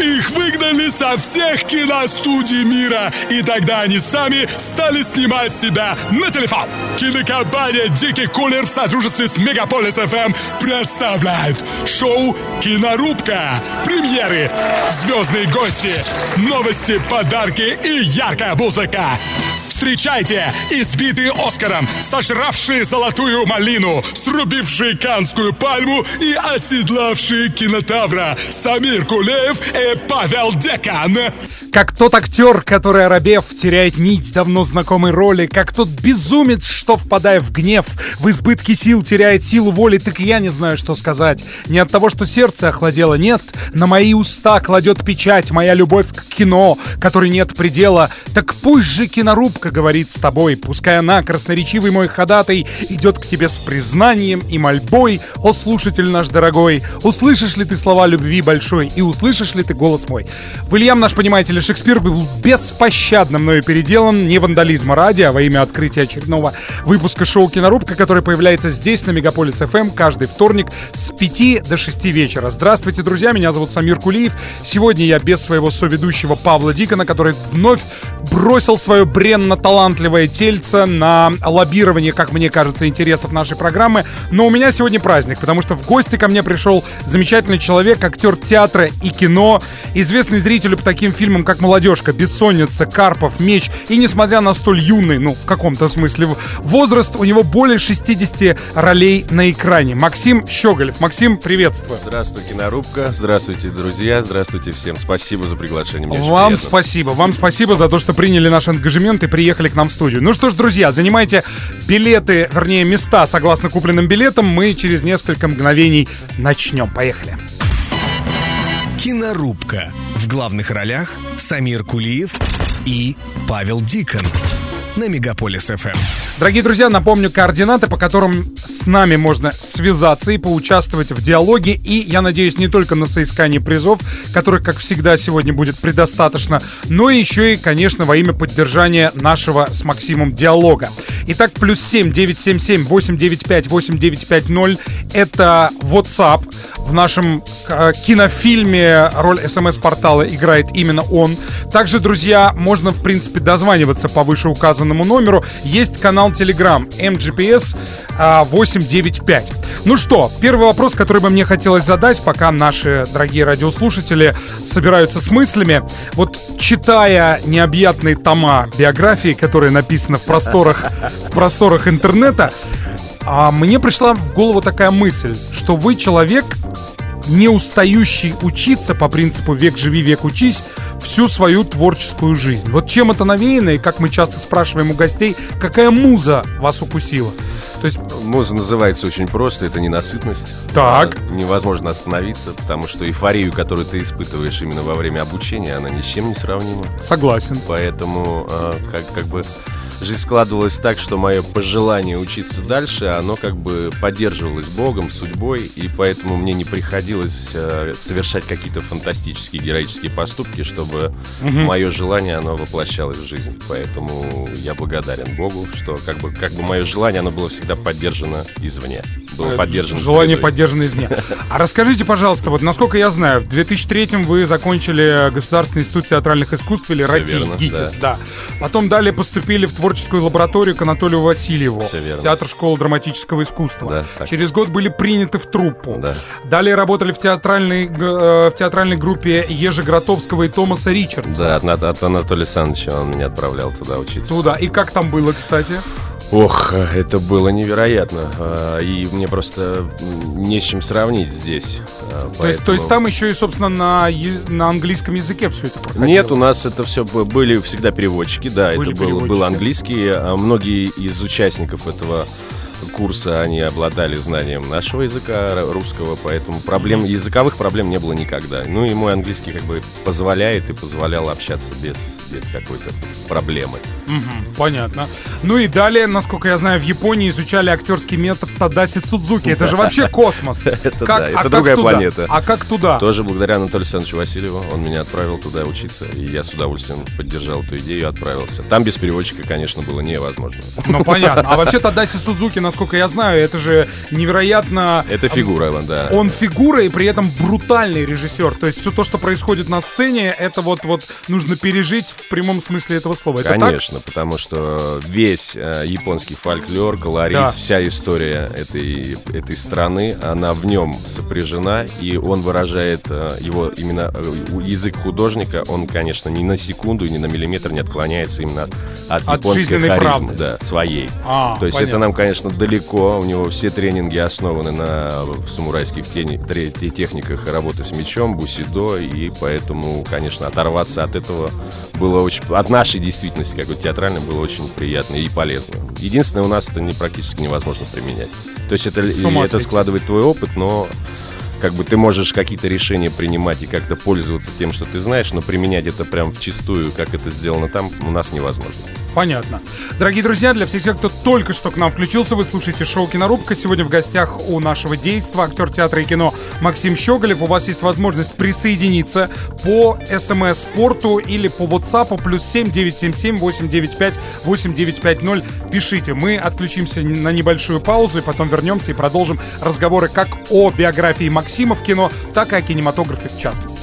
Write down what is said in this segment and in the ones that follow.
Их выгнали со всех киностудий мира, и тогда они сами стали снимать себя на телефон. Кинокомпания «Дикий кулер» в сотрудничестве с Мегаполис ФМ представляет шоу «Кинорубка». Премьеры, звездные гости, новости, подарки и яркая музыка. Встречайте избитые Оскаром, сожравшие золотую малину, срубившие канскую пальму и оседлавшие кинотавра Самир Кулеев и Павел Декан. Как тот актер, который, оробев, теряет нить давно знакомой роли, как тот безумец, что, впадая в гнев, в избытке сил теряет силу воли, так я не знаю, что сказать. Не от того, что сердце охладело, нет, на мои уста кладет печать моя любовь к кино, которой нет предела. Так пусть же кинорубка говорит с тобой, пускай она, красноречивый мой ходатай, идет к тебе с признанием и мольбой. О, слушатель наш дорогой, услышишь ли ты слова любви большой и услышишь ли ты голос мой? Вильям наш, понимаете ли, Шекспир был беспощадно мною переделан, не вандализма ради, а во имя открытия очередного выпуска шоу «Кинорубка», который появляется здесь, на Мегаполис ФМ, каждый вторник с 5 до 6 вечера. Здравствуйте, друзья, меня зовут Самир Кулиев. Сегодня я без своего соведущего Павла Дикона, который вновь бросил свое бренно-талантливое тельце на лоббирование, как мне кажется, интересов нашей программы. Но у меня сегодня праздник, потому что в гости ко мне пришел замечательный человек, актер театра и кино, известный зрителю по таким фильмам, как «Молодежка», «Бессонница», «Карпов», «Меч». И несмотря на столь юный, ну, в каком-то смысле, возраст, у него более 60 ролей на экране. Максим Щеголев. Максим, приветствую. Здравствуй, Кинорубка. Здравствуйте, друзья. Здравствуйте всем. Спасибо за приглашение. Мне Вам спасибо. Вам спасибо за то, что приняли наш ангажемент и приехали к нам в студию. Ну что ж, друзья, занимайте билеты, вернее, места согласно купленным билетам. Мы через несколько мгновений начнем. Поехали. Кинорубка. В главных ролях Самир Кулиев и Павел Дикон. На Мегаполис ФМ. Дорогие друзья, напомню координаты, по которым с нами можно связаться и поучаствовать в диалоге. И, я надеюсь, не только на соискании призов, которых, как всегда, сегодня будет предостаточно, но еще и, конечно, во имя поддержания нашего с Максимом диалога. Итак, плюс 7 977 895 8950 это WhatsApp. В нашем э, кинофильме роль смс-портала играет именно он. Также, друзья, можно, в принципе, дозваниваться по вышеуказанному номеру. Есть канал Telegram MGPS э, 895. Ну что, первый вопрос, который бы мне хотелось задать, пока наши дорогие радиослушатели собираются с мыслями. Вот читая необъятные тома биографии, которые написаны в просторах, в просторах интернета, а мне пришла в голову такая мысль, что вы человек, не устающий учиться по принципу «век живи, век учись» всю свою творческую жизнь. Вот чем это навеяно, и как мы часто спрашиваем у гостей, какая муза вас укусила? То есть, Муза называется очень просто, это ненасытность. Так. Невозможно остановиться, потому что эйфорию, которую ты испытываешь именно во время обучения, она ни с чем не сравнима. согласен. Поэтому а, как, как бы жизнь складывалась так, что мое пожелание учиться дальше, оно как бы поддерживалось Богом, судьбой, и поэтому мне не приходилось э, совершать какие-то фантастические героические поступки, чтобы мое желание, оно воплощалось в жизнь. Поэтому я благодарен Богу, что как бы, как бы мое желание, оно было всегда поддержано извне. Было поддержано Желание средой. поддержано извне. А расскажите, пожалуйста, вот насколько я знаю, в 2003 вы закончили Государственный институт театральных искусств или РАТИ, ГИТИС, да. Потом далее поступили в творческую лабораторию к Анатолию Васильеву. Театр школы драматического искусства. Да, так. Через год были приняты в труппу. Да. Далее работали в театральной, э, в театральной группе Ежи Гротовского и Томаса Ричардса. Да, от, от- от Анатолия Александровича он меня отправлял туда учиться. Туда. И как там было, кстати? Ох, это было невероятно. А, И мне просто не с чем сравнить здесь. А, То, есть, то есть поэтому- там еще и, собственно, на, на английском языке все это проходило? Нет, у нас это все были всегда переводчики, да, Были это был, был английский. а Многие из участников этого курса, они обладали знанием нашего языка русского, поэтому проблем, языковых проблем не было никогда. Ну и мой английский как бы позволяет и позволял общаться без, без какой-то проблемы. Мгм, понятно. Ну и далее, насколько я знаю, в Японии изучали актерский метод Тадаси Судзуки. Это же вообще космос. Это да, а это как другая планета. А как туда? Тоже благодаря Анатолию Александровичу Васильеву. Он меня отправил туда учиться. И я с удовольствием поддержал эту идею и отправился. Там без переводчика, конечно, было невозможно. Ну понятно. А вообще Тадаси Судзуки, насколько я знаю, это же невероятно... Это фигура, да. Он фигура и при этом брутальный режиссер. То есть все то, что происходит на сцене, это вот вот нужно пережить в прямом смысле этого слова. Это так? Конечно, потому что весь э, японский фольклор, колорит, Да. вся история этой, этой страны, она в нем сопряжена, и он выражает э, его именно э, язык художника, он, конечно, ни на секунду, ни на миллиметр не отклоняется именно от, от, японской харизмы, правды. да, своей. А, То есть понятно. это нам, конечно, далеко. У него все тренинги основаны на самурайских техниках работы с мечом, бусидо, и поэтому, конечно, оторваться от этого было очень... От нашей действительности, как бы театральной, было очень приятно и полезно. Единственное, у нас это не, практически невозможно применять. То есть это, это складывает твой опыт, но как бы ты можешь какие-то решения принимать и как-то пользоваться тем, что ты знаешь, но применять это прям вчистую, как это сделано там, у нас невозможно. Понятно. Дорогие друзья, для всех тех, кто только что к нам включился, вы слушаете шоу «Кинорубка». Сегодня в гостях у нашего действа актер театра и кино Максим Щеголев. У вас есть возможность присоединиться по смс-порту или по WhatsApp плюс 7 977 895 8950. Пишите. Мы отключимся на небольшую паузу и потом вернемся и продолжим разговоры как о биографии Максима в кино, так и о кинематографе в частности.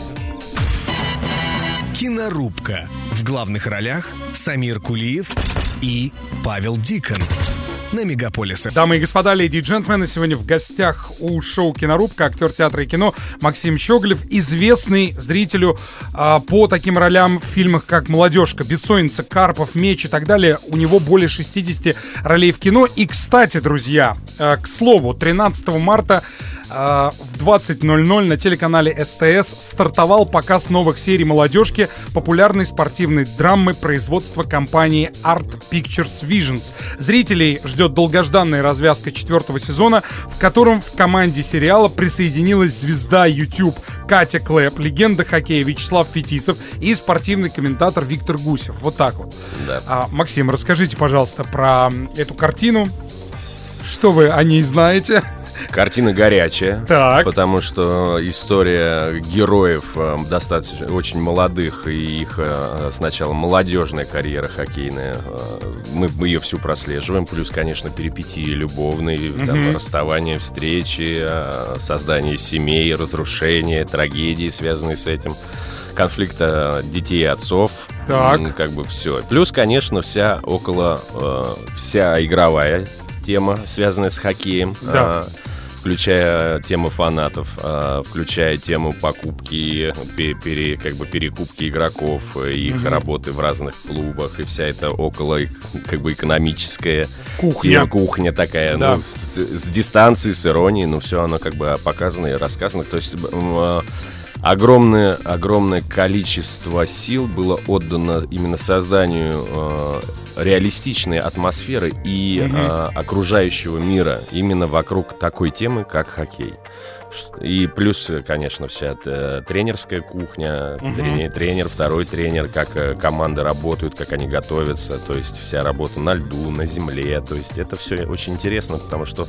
Кинорубка. В главных ролях Самир Кулиев и Павел Дикон. На Мегаполисе. Дамы и господа, леди и джентльмены, сегодня в гостях у шоу «Кинорубка» актер театра и кино Максим Щеголев, известный зрителю а, по таким ролям в фильмах, как «Молодежка», «Бессонница», «Карпов», «Меч» и так далее. У него более 60 ролей в кино. И, кстати, друзья, а, к слову, 13 марта в 20.00 на телеканале СТС стартовал показ новых серий «Молодежки» популярной спортивной драмы производства компании Art Pictures Visions. Зрителей ждет долгожданная развязка четвертого сезона, в котором в команде сериала присоединилась звезда YouTube Катя Клэп, легенда хоккея Вячеслав Фетисов и спортивный комментатор Виктор Гусев. Вот так вот. Да. А, Максим, расскажите, пожалуйста, про эту картину. Что вы о ней знаете? Картина горячая. Так. Потому что история героев э, достаточно очень молодых, и их э, сначала молодежная карьера хоккейная, э, мы, мы ее всю прослеживаем, плюс, конечно, перипетии любовные, там, расставания, встречи, создание семей, разрушения, трагедии, связанные с этим конфликта детей и отцов. Так. Как бы все. Плюс, конечно, вся около, э, вся игровая тема, связанная с хоккеем. Да. А, включая тему фанатов, а, включая тему покупки, пе- пере- как бы перекупки игроков, э, их работы в разных клубах и вся эта около как бы экономическая Кухня. тема, кухня такая, Да. ну, с, дистанции, с иронией, но все оно как бы показано и рассказано. То есть а, огромное, огромное количество сил было отдано именно созданию э, реалистичной атмосферы и э, окружающего мира именно вокруг такой темы, как хоккей. И плюс, э, конечно, вся э, тренерская кухня, трени- тренер, второй тренер, как э, команды работают, как они готовятся, то есть вся работа на льду, на земле, то есть это все очень интересно, потому что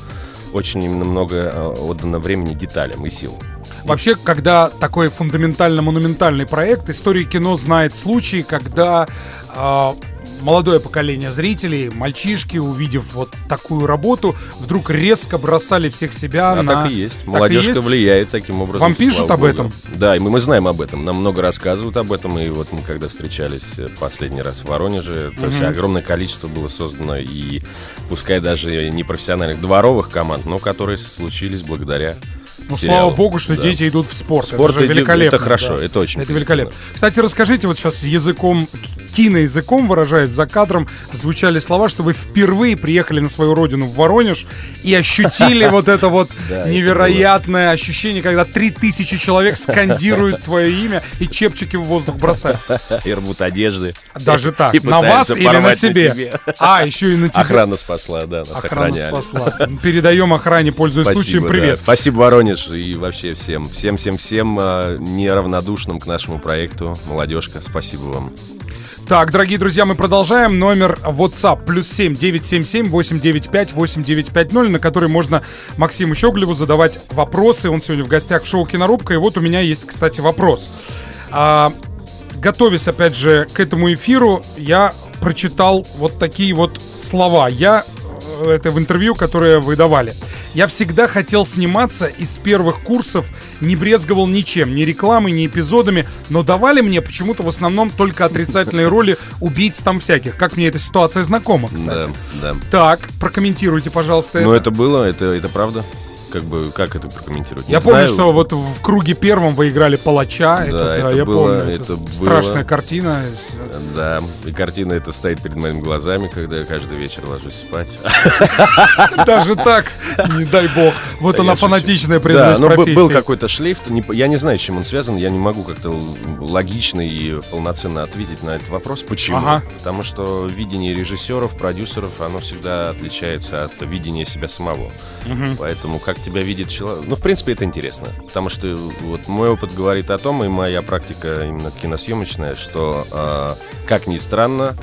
очень именно много отдано времени деталям и сил. Вообще, когда такой фундаментально-монументальный проект, история кино знает случаи, когда а, молодое поколение зрителей, мальчишки, увидев вот такую работу, вдруг резко бросали всех себя А на... так и есть. Так и Молодежка есть? влияет таким образом. Вам пишут об богу. этом? Да, и мы, мы знаем об этом. Нам много рассказывают об этом. И вот мы когда встречались э, последний раз в Воронеже, то есть огромное количество было создано и пускай даже не профессиональных дворовых команд, но которые случились благодаря Ну, слава богу, что Да. дети идут в спорт. Спорт это же великолепно. это хорошо, да. это очень Это великолепно. Кстати, расскажите, вот сейчас языком, киноязыком выражаясь, за кадром звучали слова, что вы впервые приехали на свою родину в Воронеж и ощутили вот это вот невероятное ощущение, когда 3000 человек скандируют твое имя и чепчики в воздух бросают. И рвут одежды. Даже так. На вас или на себе? А, еще и на тебе. Охрана спасла, да, нас Охрана спасла. Передаем охране, пользуясь случаем, привет. Спасибо, Воронеж, и вообще всем, всем, всем, всем а, неравнодушным к нашему проекту. Молодежка, спасибо вам. Так, дорогие друзья, мы продолжаем. Номер WhatsApp плюс 7 977 895 8950, на который можно Максиму Щеглеву задавать вопросы. Он сегодня в гостях в шоу «Кинорубка». И вот у меня есть, кстати, вопрос. А, готовясь, опять же, к этому эфиру, я прочитал вот такие вот слова. Я э, это в интервью, которое вы давали. Я всегда хотел сниматься из первых курсов, не брезговал ничем, ни рекламой, ни эпизодами, но давали мне почему-то в основном только отрицательные роли убийц там всяких. Как мне эта ситуация знакома, кстати. Да, да. Так, прокомментируйте, пожалуйста. Ну, это. это было, это, это правда. Как бы, как это прокомментировать? Я Не помню, знаю. что вот в круге первом вы играли палача. Да, это я было- помню. это было. страшная картина. Да, и картина эта стоит перед моими глазами, когда я каждый вечер ложусь спать. Даже так, не дай бог. Вот Да, она я фанатичная Да, преданность но б- профессии. был какой-то шлейф, я не знаю, с чем он связан, я не могу как-то логично и полноценно ответить на этот вопрос. Почему? Потому что видение режиссеров, продюсеров, оно всегда отличается от видения себя самого. Поэтому как тебя видит человек... Ну, в принципе, это интересно. Потому что вот мой опыт говорит о том, и моя практика именно киносъемочная, что, а, как ни странно,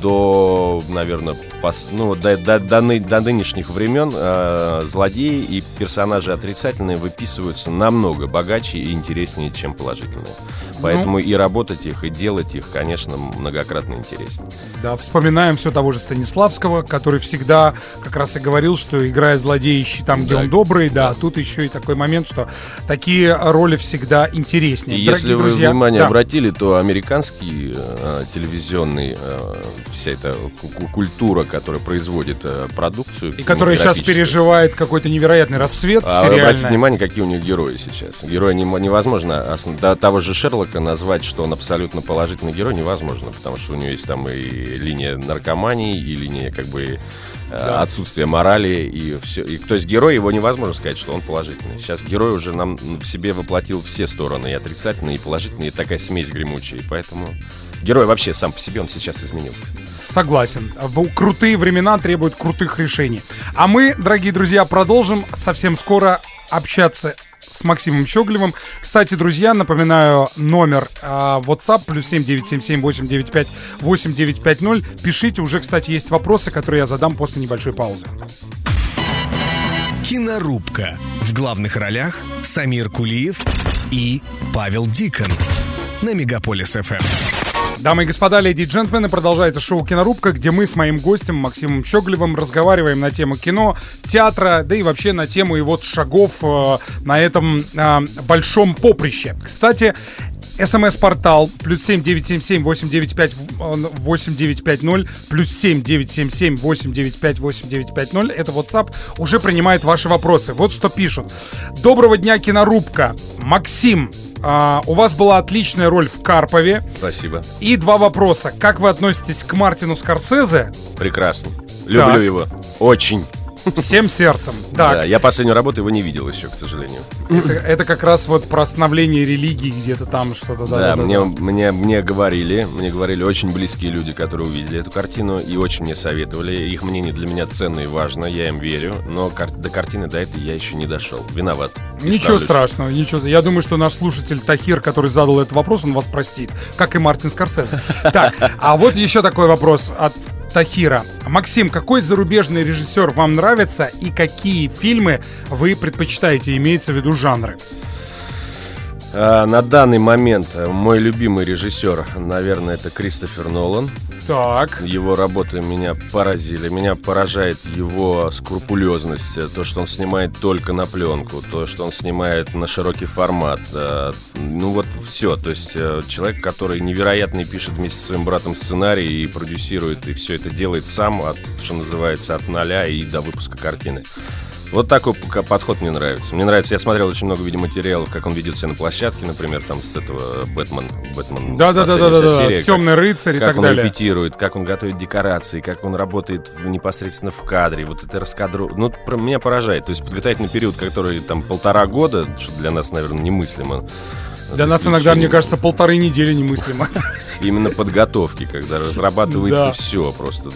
до, наверное, пос- ну, до, до, до ны- до нынешних времен э, злодеи и персонажи отрицательные выписываются намного богаче и интереснее, чем положительные. Поэтому и работать их, и делать их, конечно, многократно интереснее. Да, вспоминаем все того же Станиславского, который всегда как раз и говорил, что играя злодея, ищи там, где Да. он добрый, да, тут еще и такой момент, что такие роли всегда интереснее. И Дорогие если вы друзья, внимание да. обратили, то американский э, телевизионный э, вся эта ку- ку- культура, которая производит э, продукцию, и которая сейчас переживает какой-то невероятный расцвет А обратите внимание, какие у них герои сейчас. Героя не- невозможно, до того же Шерлока назвать, что он абсолютно положительный герой, невозможно, потому что у него есть там и линия наркомании, и линия как бы э, отсутствия морали, и все. И, то есть герой, его невозможно сказать, что он положительный. Сейчас герой уже нам в себе воплотил все стороны, и отрицательные, и положительные, и такая смесь гремучая, и поэтому... Герой вообще сам по себе, он сейчас изменился. Согласен. В крутые времена требуют крутых решений. А мы, дорогие друзья, продолжим совсем скоро общаться с Максимом Щеглевым. Кстати, друзья, напоминаю номер э, WhatsApp плюс 7977-895-8950. Пишите, уже, кстати, есть вопросы, которые я задам после небольшой паузы. Кинорубка. В главных ролях Самир Кулиев и Павел Дикон. На Мегаполис ФМ. Дамы и господа, леди и джентльмены, продолжается шоу «Кинорубка», где мы с моим гостем Максимом Щеглевым разговариваем на тему кино, театра, да и вообще на тему его шагов э, на этом э, большом поприще. Кстати, СМС-портал плюс семь девять семь семь восемь девять пять восемь девять пять ноль плюс семь девять семь семь восемь девять пять восемь девять пять ноль это WhatsApp уже принимает ваши вопросы. Вот что пишут. Доброго дня, кинорубка. Максим, а, у вас была отличная роль в Карпове. Спасибо. И два вопроса. Как вы относитесь к Мартину Скорсезе? Прекрасно. Люблю Так. его. Очень. Всем сердцем. Да, я последнюю работу его не видел еще, к сожалению. это, это как раз вот про становление религии где-то там что-то. Да, да, мне, мне, мне говорили, мне говорили очень близкие люди, которые увидели эту картину и очень мне советовали. Их мнение для меня ценно и важно, я им верю, но кар- до картины до этой я еще не дошел. Виноват. Ничего Исправлюсь. страшного, ничего. Я думаю, что наш слушатель Тахир, который задал этот вопрос, он вас простит, как и Мартин Скорсезе. Так, а вот еще такой вопрос от Тахира. Максим, какой зарубежный режиссер вам нравится и какие фильмы вы предпочитаете? Имеется в виду жанры. А, на данный момент э, мой любимый режиссер, наверное, это Кристофер Нолан. Так, Его работы меня поразили. Меня поражает его скрупулезность. э, То, что он снимает только на пленку. То, что он снимает на широкий формат. э, Ну вот все. То есть э, человек, который невероятно пишет вместе со своим братом сценарий и продюсирует, и все это делает сам, от, что называется, от ноля и до выпуска картины. Вот такой подход мне нравится. Мне нравится, я смотрел очень много видеоматериалов, как он ведет себя на площадке, например, там с этого Бэтмен, Бэтмен. да, да, да, да, да, да, серия, как- Темный рыцарь и как так он далее. репетирует, как он готовит декорации, как он работает непосредственно в кадре, вот это раскадру... Ну, про- меня поражает. То есть подготовительный период, который там полтора года, что для нас, наверное, немыслимо, Для нас иногда, мне кажется, полторы недели немыслимо. Именно подготовки, когда разрабатывается Да. все просто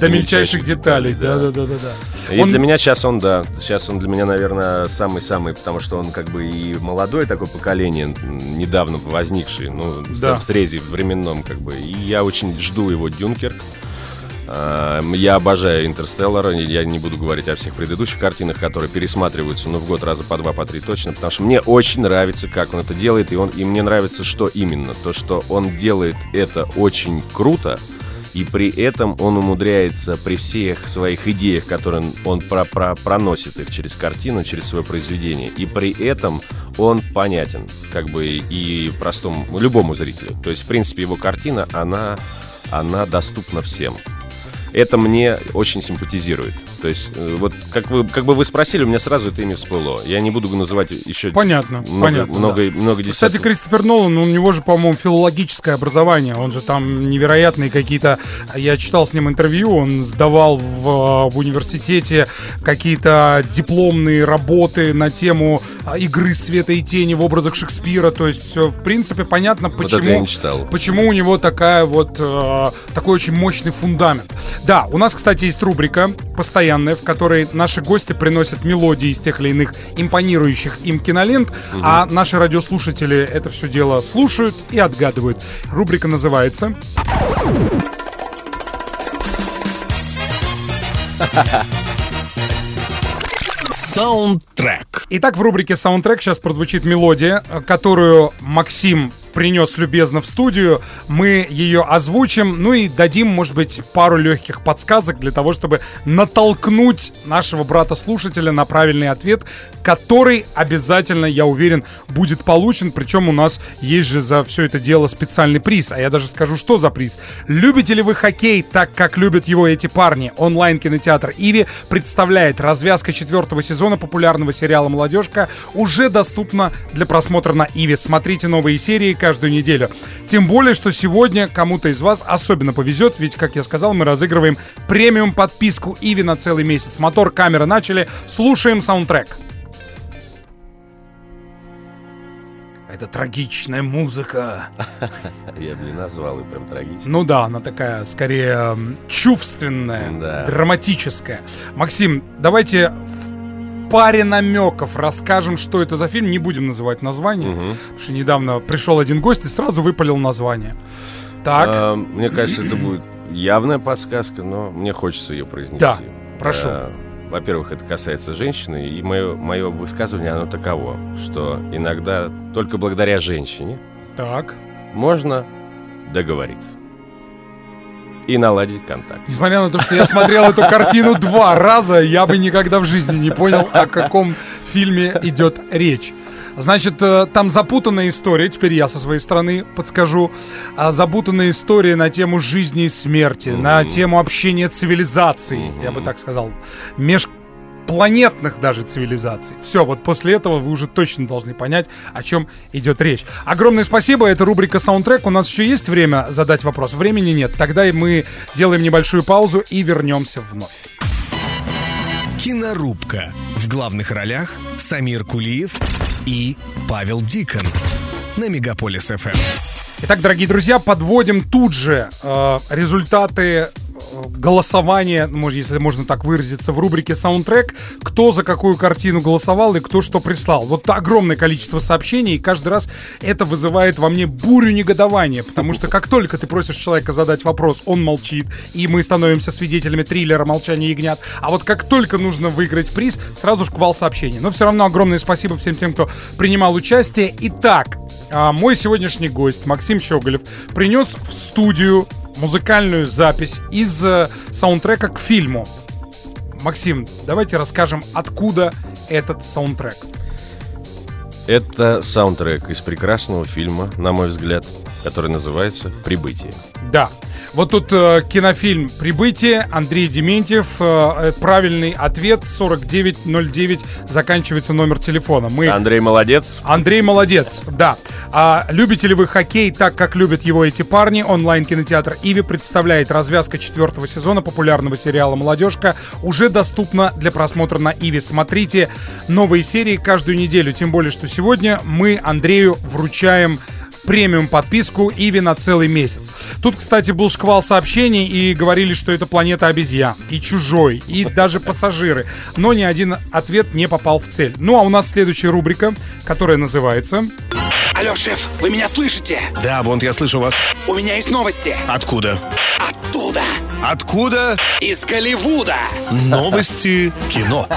До мельчайших деталей. да. Да-да-да. И для меня сейчас он, да, сейчас он для меня, наверное, самый-самый, потому что он как бы и молодое такое поколение, недавно возникшее, ну, в- Да. в срезе временном, как бы. И я очень жду его Дюнкер. А, Я обожаю Интерстеллара, и я не буду говорить о всех предыдущих картинах, которые пересматриваются, ну, в год раза по два, по три точно, потому что мне очень нравится, как он это делает, и, он, и мне нравится, что именно. То, что он делает это очень круто, и при этом он умудряется при всех своих идеях, которые он про- про- проносит их через картину, через свое произведение, и при этом он понятен, как бы и простому, любому зрителю. То есть, в принципе, его картина, она, она доступна всем. Это мне очень симпатизирует. То есть, э, вот как вы, как бы вы спросили, у меня сразу это имя всплыло. Я не буду называть еще Понятно, много, понятно. много, да. много Кстати, десятков. Кристофер Нолан, у него же, по-моему, филологическое образование. Он же там невероятные какие-то... Я читал с ним интервью, он сдавал в, в университете какие-то дипломные работы на тему игры света и тени в образах Шекспира. То есть, в принципе, понятно, Вот почему... читал. Почему у него такая вот э, такой очень мощный фундамент? Да, у нас, кстати, есть рубрика постоянная, в которой наши гости приносят мелодии из тех или иных импонирующих им кинолент, а наши радиослушатели это все дело слушают и отгадывают. Рубрика называется Саундтрек. Итак, в рубрике саундтрек сейчас прозвучит мелодия, которую Максим принес любезно в студию. Мы ее озвучим, ну и дадим, может быть, пару легких подсказок для того, чтобы натолкнуть нашего брата-слушателя на правильный ответ, который обязательно, я уверен, будет получен. Причем у нас есть же за все это дело специальный приз. А я даже скажу, что за приз. Любите ли вы хоккей так, как любят его эти парни? Онлайн-кинотеатр Иви представляет развязка четвертого сезона популярного сериала «Молодежка» уже доступна для просмотра на Иви. Смотрите новые серии каждую неделю. Тем более, что сегодня кому-то из вас особенно повезет, ведь, как я сказал, мы разыгрываем премиум подписку Иви на целый месяц. Мотор, камера начали. Слушаем саундтрек. Это трагичная музыка. Я бы не назвал ее прям трагично. Ну да, она такая, скорее, м, чувственная, Да. драматическая. Максим, давайте в паре намеков расскажем, что это за фильм. Не будем называть название, потому что недавно пришел один гость и сразу выпалил название. Так, А, мне кажется, это будет явная подсказка, но мне хочется ее произнести. Да, прошу. А, Во-первых, это касается женщины, и мое, мое высказывание, оно таково, что иногда только благодаря женщине так. можно договориться и наладить контакт. Несмотря на то, что я смотрел эту картину два раза, я бы никогда в жизни не понял, о каком фильме идет речь. Значит, э, там запутанная история, теперь я со своей стороны подскажу. А, Запутанная история на тему жизни и смерти, на тему общения цивилизаций, я бы так сказал, межпланетных даже цивилизаций. Все, вот после этого вы уже точно должны понять, о чем идет речь. Огромное спасибо, это рубрика «Саундтрек». У нас еще есть время задать вопрос? Времени нет. Тогда и мы делаем небольшую паузу и вернемся вновь. Кинорубка. В главных ролях Самир Кулиев и Павел Дикон. На Мегаполис ФМ. Итак, дорогие друзья, подводим тут же э, результаты голосования, ну, может, если можно так выразиться, в рубрике «Саундтрек». Кто за какую картину голосовал и кто что прислал. Вот огромное количество сообщений, и каждый раз это вызывает во мне бурю негодования, потому что как только ты просишь человека задать вопрос, он молчит, и мы становимся свидетелями триллера «Молчание ягнят». А вот как только нужно выиграть приз, сразу шквал сообщений. Но все равно огромное спасибо всем тем, кто принимал участие. Итак, а, мой сегодняшний гость Максим Щеголев принес в студию музыкальную запись из э, саундтрека к фильму. Максим, давайте расскажем, откуда этот саундтрек. Это саундтрек из прекрасного фильма, на мой взгляд, который называется «Прибытие». Да. Вот тут э, кинофильм «Прибытие», Андрей Дементьев, э, правильный ответ 4909, заканчивается номер телефона. Мы... Андрей молодец. Андрей молодец, да. А любите ли вы хоккей так, как любят его эти парни? Онлайн-кинотеатр «Иви» представляет развязка четвертого сезона популярного сериала «Молодежка». Уже доступна для просмотра на «Иви». Смотрите новые серии каждую неделю. Тем более, что сегодня мы Андрею вручаем премиум подписку Иви на целый месяц. Тут, кстати, был шквал сообщений и говорили, что это планета обезьян, и чужой, и даже пассажиры. Но ни один ответ не попал в цель. Ну а у нас следующая рубрика, которая называется... Алло, шеф, вы меня слышите? Да, Бонд, я слышу вас. У меня есть новости. Откуда? Оттуда. Откуда? Из Голливуда. Новости кино.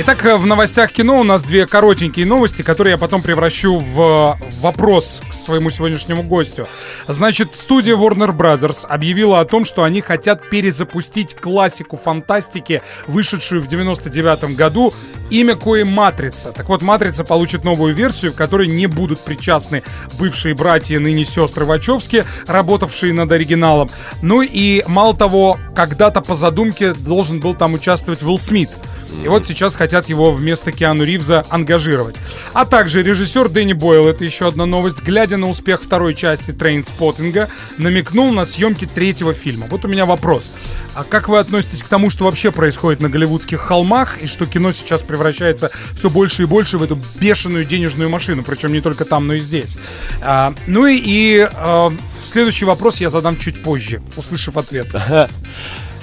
Итак, в новостях кино у нас две коротенькие новости, которые я потом превращу в вопрос к своему сегодняшнему гостю. Значит, студия Warner Brothers объявила о том, что они хотят перезапустить классику фантастики, вышедшую в 99 году, имя кое «Матрица». Так вот, «Матрица» получит новую версию, в которой не будут причастны бывшие братья, ныне сестры Вачовски, работавшие над оригиналом. Ну и, мало того, когда-то по задумке должен был там участвовать Уилл Смит – и вот сейчас хотят его вместо Киану Ривза ангажировать. А также режиссер Дэнни Бойл, это еще одна новость, глядя на успех второй части Трейнспоттинга, намекнул на съемки третьего фильма. Вот у меня вопрос. А как вы относитесь к тому, что вообще происходит на голливудских холмах, и что кино сейчас превращается все больше и больше в эту бешеную денежную машину, причем не только там, но и здесь? А, ну и, и а, следующий вопрос я задам чуть позже, услышав ответ.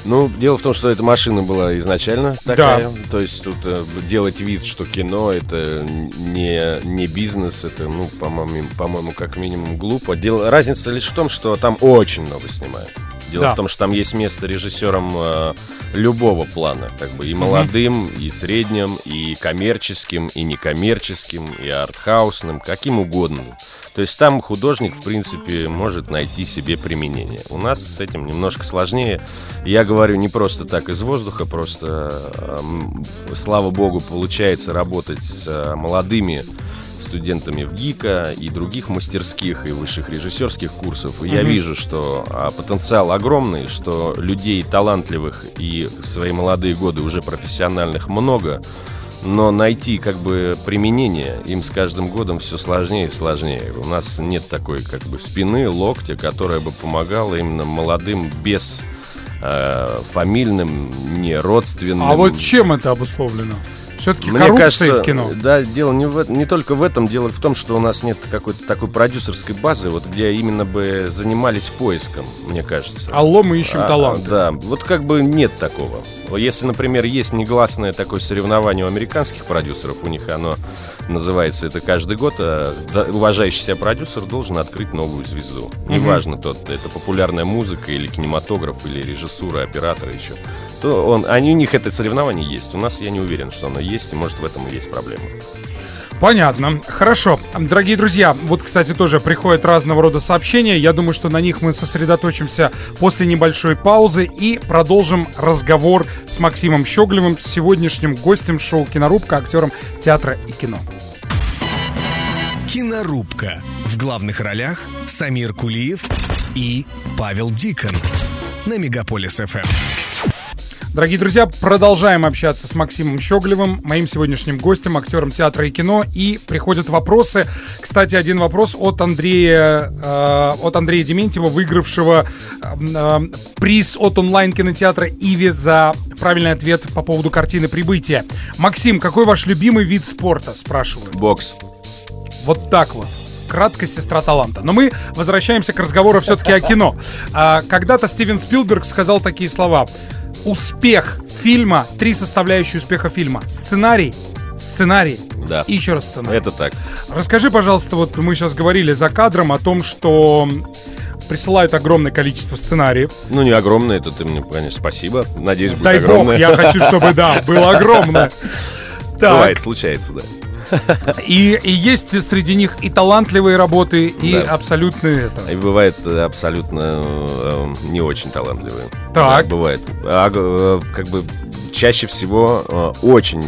Ну, дело в том, что эта машина была изначально такая. Да. То есть тут э, делать вид, что кино это не, не бизнес, это, ну, по-моему, по-моему, как минимум глупо. Дело, разница лишь в том, что там очень много снимают. Дело да. в том, что там есть место режиссерам э, любого плана, как бы и молодым, mm-hmm. и средним, и коммерческим, и некоммерческим, и артхаусным, каким угодно. То есть там художник, в принципе, может найти себе применение. У нас с этим немножко сложнее. Я говорю не просто так из воздуха, просто, слава богу, получается работать с э, молодыми студентами в ГИКа и других мастерских и высших режиссерских курсов. И mm-hmm. я вижу, что а, потенциал огромный, что людей талантливых и в свои молодые годы уже профессиональных много но найти как бы применение им с каждым годом все сложнее и сложнее. У нас нет такой как бы спины, локтя, которая бы помогала именно молодым без э, фамильным, не родственным. А вот чем это обусловлено? Все-таки Мне коррупция кажется, в кино. Да, дело не, в, не только в этом, дело в том, что у нас нет какой-то такой продюсерской базы, вот где именно бы занимались поиском, мне кажется. Алло, мы ищем а, талант. Да, вот как бы нет такого. Если, например, есть негласное такое соревнование у американских продюсеров, у них оно называется это каждый год, а уважающий себя продюсер должен открыть новую звезду. Неважно, тот, это популярная музыка или кинематограф, или режиссура, оператор еще то он, они, у них это соревнование есть. У нас я не уверен, что оно есть, и может в этом и есть проблема. Понятно. Хорошо. Дорогие друзья, вот, кстати, тоже приходят разного рода сообщения. Я думаю, что на них мы сосредоточимся после небольшой паузы и продолжим разговор с Максимом Щеглевым, сегодняшним гостем шоу «Кинорубка», актером театра и кино. «Кинорубка». В главных ролях Самир Кулиев и Павел Дикон на Мегаполис ФМ. Дорогие друзья, продолжаем общаться с Максимом Щеглевым, моим сегодняшним гостем, актером театра и кино. И приходят вопросы. Кстати, один вопрос от Андрея, э, от Андрея Дементьева, выигравшего э, э, приз от онлайн-кинотеатра «Иви» за правильный ответ по поводу картины «Прибытие». Максим, какой ваш любимый вид спорта, спрашиваю? Бокс. Вот так вот краткость сестра таланта. Но мы возвращаемся к разговору все-таки о кино. А, когда-то Стивен Спилберг сказал такие слова успех фильма, три составляющие успеха фильма. Сценарий, сценарий да. и еще раз сценарий. Это так. Расскажи, пожалуйста, вот мы сейчас говорили за кадром о том, что присылают огромное количество сценариев. Ну, не огромное, это ты мне, конечно, спасибо. Надеюсь, будет Дай огромное. бог, я хочу, чтобы, да, было огромное. Бывает, случается, да. И, и есть среди них и талантливые работы, и да. абсолютные это. И бывает э, абсолютно э, не очень талантливые. Так. Да, бывает. А, э, как бы чаще всего э, очень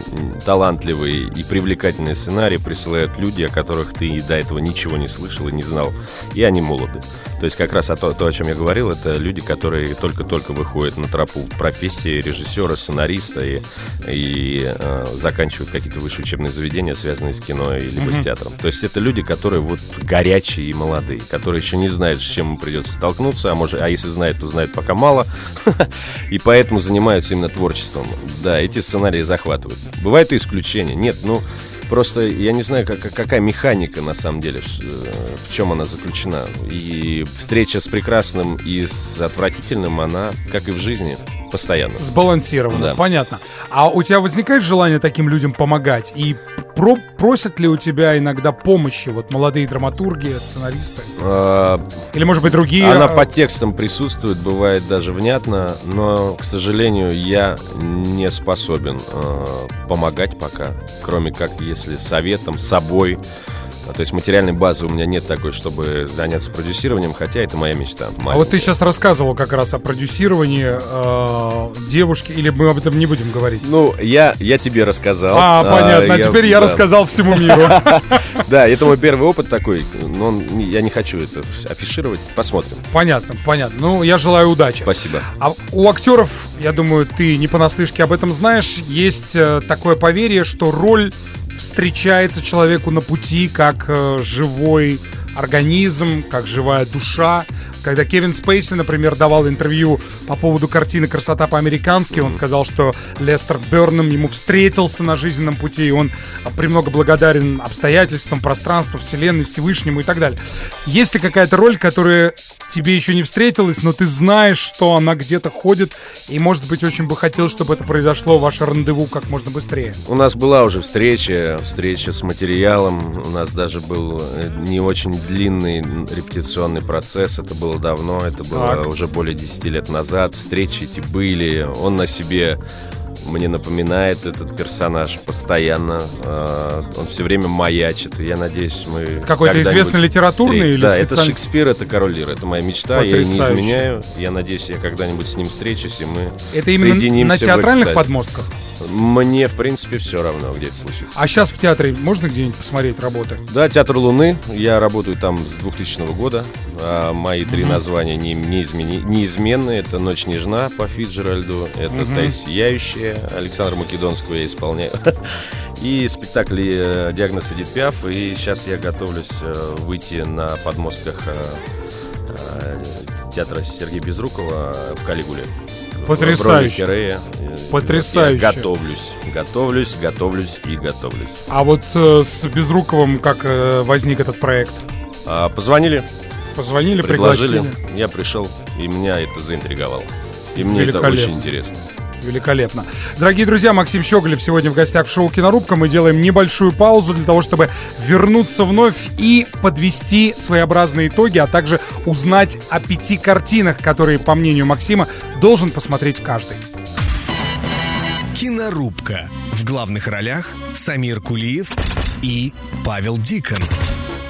талантливые и привлекательные сценарии присылают люди, о которых ты и до этого ничего не слышал и не знал, и они молоды. То есть как раз о то, то, о чем я говорил, это люди, которые только-только выходят на тропу профессии режиссера, сценариста и, и э, заканчивают какие-то высшие учебные заведения, связанные с кино и либо mm-hmm. с театром. То есть это люди, которые вот горячие и молодые, которые еще не знают, с чем им придется столкнуться, а может, а если знают, то знают пока мало, и поэтому занимаются именно творчеством. Да, эти сценарии захватывают. Бывают и исключения. Нет, ну Просто я не знаю, как, какая механика на самом деле, э, в чем она заключена. И встреча с прекрасным и с отвратительным, она, как и в жизни, постоянно. Сбалансировано, да. понятно. А у тебя возникает желание таким людям помогать? И про просят ли у тебя иногда помощи вот молодые драматурги, сценаристы? А, Или, может быть, другие? Она по текстам присутствует, бывает даже внятно, но, к сожалению, я не способен э, помогать пока, кроме как если советом, собой, а, то есть материальной базы у меня нет такой, чтобы заняться продюсированием, хотя это моя мечта. Маленькая. А вот ты сейчас рассказывал как раз о продюсировании э, девушки, или мы об этом не будем говорить? Ну, я, я тебе рассказал. А, понятно, а, я, теперь я рассказал всему миру. Да, это мой первый опыт такой, но я не хочу это афишировать, посмотрим. Понятно, понятно. Ну, я желаю удачи. Спасибо. А у актеров, я думаю, ты не понаслышке об этом знаешь, есть э, такое поверье, что роль встречается человеку на пути как э, живой организм, как живая душа. Когда Кевин Спейси, например, давал интервью по поводу картины «Красота по-американски», он сказал, что Лестер Берном ему встретился на жизненном пути, и он премного благодарен обстоятельствам, пространству, вселенной, Всевышнему и так далее. Есть ли какая-то роль, которая тебе еще не встретилась, но ты знаешь, что она где-то ходит, и, может быть, очень бы хотел, чтобы это произошло, ваше рандеву, как можно быстрее. У нас была уже встреча, встреча с материалом, у нас даже был э, не очень длинный репетиционный процесс, это было давно, это было так. уже более 10 лет назад, встречи эти были, он на себе мне напоминает этот персонаж постоянно. Э, он все время маячит. Я надеюсь, мы... Какой-то известный литературный или Да, специально... это Шекспир, это Король Лир. Это моя мечта, Потрясающе. я не изменяю. Я надеюсь, я когда-нибудь с ним встречусь, и мы Это именно на театральных подмостках? Мне, в принципе, все равно, где это случится. А сейчас в театре можно где-нибудь посмотреть работы? Да, Театр Луны. Я работаю там с 2000 года. А мои три угу. названия не, не измени, неизменны. Это «Ночь нежна» по Фиджеральду. Это угу. «Тай сияющая» Александра Македонского я исполняю. И спектакли э, «Диагноз Эдит Пиаф». И сейчас я готовлюсь э, выйти на подмостках э, театра Сергея Безрукова в Калигуле. Потрясающе. Потрясающе. Я готовлюсь, готовлюсь, готовлюсь и готовлюсь. А вот э, с Безруковым как э, возник этот проект? А, позвонили. Позвонили, предложили. пригласили. Я пришел, и меня это заинтриговало. И мне это очень интересно. Великолепно. Дорогие друзья, Максим Щеголев сегодня в гостях в шоу «Кинорубка». Мы делаем небольшую паузу для того, чтобы вернуться вновь и подвести своеобразные итоги, а также узнать о пяти картинах, которые, по мнению Максима, должен посмотреть каждый. Кинорубка. В главных ролях Самир Кулиев и Павел Дикон.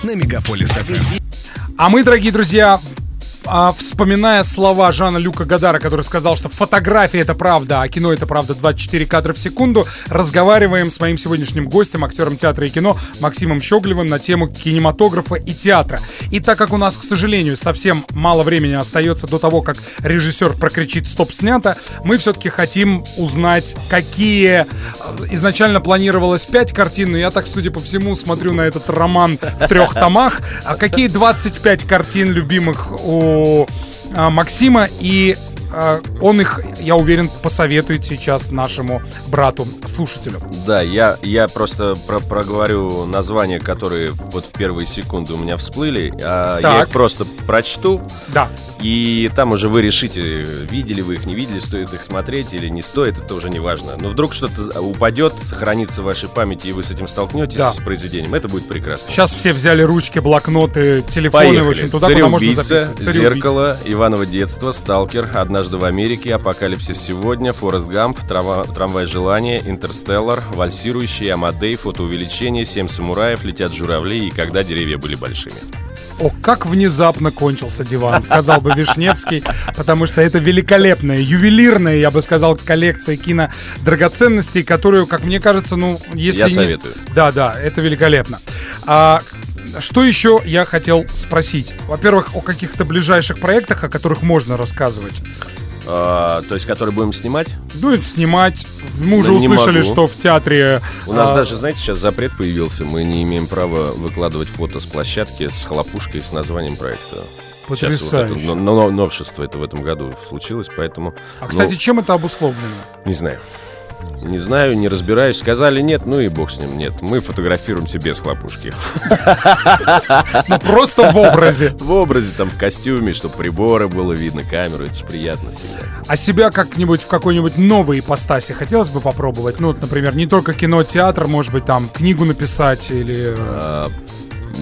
На Мегаполис ФМ. А мы, дорогие друзья, а, вспоминая слова Жана Люка Гадара, который сказал, что фотография это правда, а кино это правда 24 кадра в секунду, разговариваем с моим сегодняшним гостем, актером театра и кино Максимом Щеглевым на тему кинематографа и театра. И так как у нас, к сожалению, совсем мало времени остается до того, как режиссер прокричит «стоп, снято», мы все-таки хотим узнать, какие... Э, изначально планировалось 5 картин, но я так, судя по всему, смотрю на этот роман в трех томах. А какие 25 картин любимых у а, Максима, и он их, я уверен, посоветует сейчас нашему брату-слушателю. Да, я, я просто про проговорю названия, которые вот в первые секунды у меня всплыли, а так. я их просто прочту. Да. И там уже вы решите, видели вы их, не видели, стоит их смотреть или не стоит, это уже не важно. Но вдруг что-то упадет, сохранится в вашей памяти, и вы с этим столкнетесь да. с произведением, это будет прекрасно. Сейчас все взяли ручки, блокноты, телефоны, Поехали. в общем, туда, куда можно записывать. Зеркало, Иваново детство, Сталкер, Однажды в Америке, Апокалипсис сегодня, Форест Гамп, Трамвай желания, Интерстеллар, Вальсирующий, Амадей, Фотоувеличение, Семь самураев, Летят журавли и Когда деревья были большими. О, как внезапно кончился диван, сказал бы Вишневский, потому что это великолепная, ювелирная, я бы сказал, коллекция кинодрагоценностей, которую, как мне кажется, ну, если Я не- советую. Да, да, это великолепно. А, что еще я хотел спросить? Во-первых, о каких-то ближайших проектах, о которых можно рассказывать. А, то есть, который будем снимать? Ну, это снимать. Мы уже Да услышали, могу. что в театре... У нас а, даже, знаете, сейчас запрет появился. Мы не имеем права выкладывать фото с площадки с хлопушкой с названием проекта. Сейчас вот это Потрясающе. но- но- новшество это в этом году случилось, поэтому... А, ну, кстати, чем это обусловлено? не знаю. Не знаю, не разбираюсь. Сказали нет, ну и бог с ним, нет. Мы фотографируемся без хлопушки. Ну, просто в образе. В образе, там, в костюме, чтобы приборы было видно, камеру. Это же приятно всегда. А себя как-нибудь в какой-нибудь новой ипостаси хотелось бы попробовать? Ну, вот, например, не только кино, театр, может быть, там, книгу написать или... А,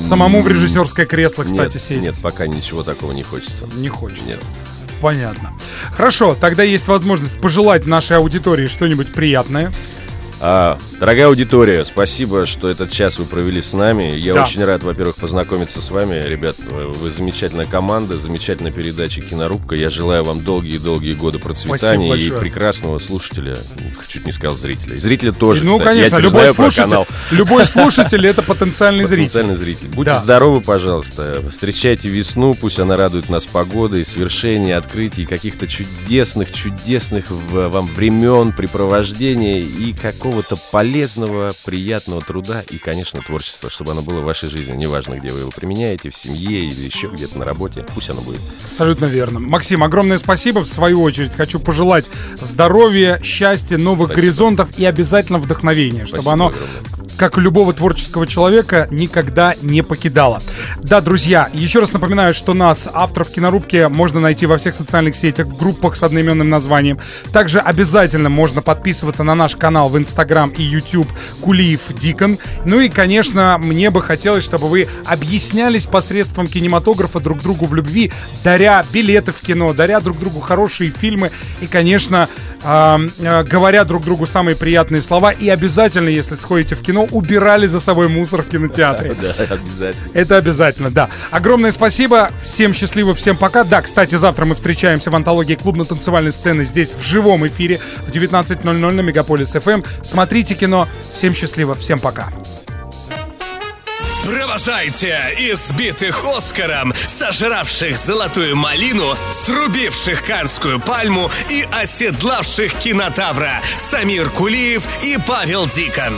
Самому в режиссерское кресло, кстати, нет, сесть. Нет, пока ничего такого не хочется. Не хочется. Нет. Понятно. Хорошо, тогда есть возможность пожелать нашей аудитории что-нибудь приятное. А, дорогая аудитория, спасибо, что этот час вы провели с нами. Я Да. очень рад, во-первых, познакомиться с вами. Ребят, вы замечательная команда, замечательная передача «Кинорубка». Я желаю вам долгие-долгие годы процветания и прекрасного слушателя. Чуть не сказал зрителя. И зрителя тоже, ну, кстати. конечно, Я любой слушатель, канал. любой слушатель это потенциальный зритель. Потенциальный зритель. Будьте Да. здоровы, пожалуйста. Встречайте весну, пусть она радует нас погодой, свершений, открытий, каких-то чудесных, чудесных вам времен, препровождения и какого-то полезного, приятного труда и, конечно, творчества, чтобы оно было в вашей жизни. Неважно, где вы его применяете, в семье или еще где-то на работе. Пусть оно будет. Абсолютно верно. Максим, огромное спасибо. В свою очередь хочу пожелать здоровья, счастья, новых Спасибо. горизонтов и обязательно вдохновения, чтобы Спасибо оно, огромное. как любого творческого человека, никогда не покидало. Да, друзья, еще раз напоминаю, что нас, авторов кинорубки, можно найти во всех социальных сетях, группах с одноименным названием. Также обязательно можно подписываться на наш канал в Инстаграм и YouTube Кулиев Дикон. Ну и, конечно, мне бы хотелось, чтобы вы объяснялись посредством кинематографа друг другу в любви, даря билеты в кино, даря друг другу хорошие фильмы и, конечно, а, говоря друг другу самые приятные слова. И обязательно, если сходите в кино, убирали за собой мусор в кинотеатре. Да, обязательно. Это обязательно, да. Огромное спасибо. Всем счастливо, всем пока. Да, кстати, завтра мы встречаемся в антологии клубно-танцевальной сцены здесь в живом эфире в 19.00 на Мегаполис ФМ. Смотрите кино. Всем счастливо, всем пока. Провожайте избитых Оскаром, сожравших золотую малину, срубивших канскую пальму и оседлавших кинотавра Самир Кулиев и Павел Дикон.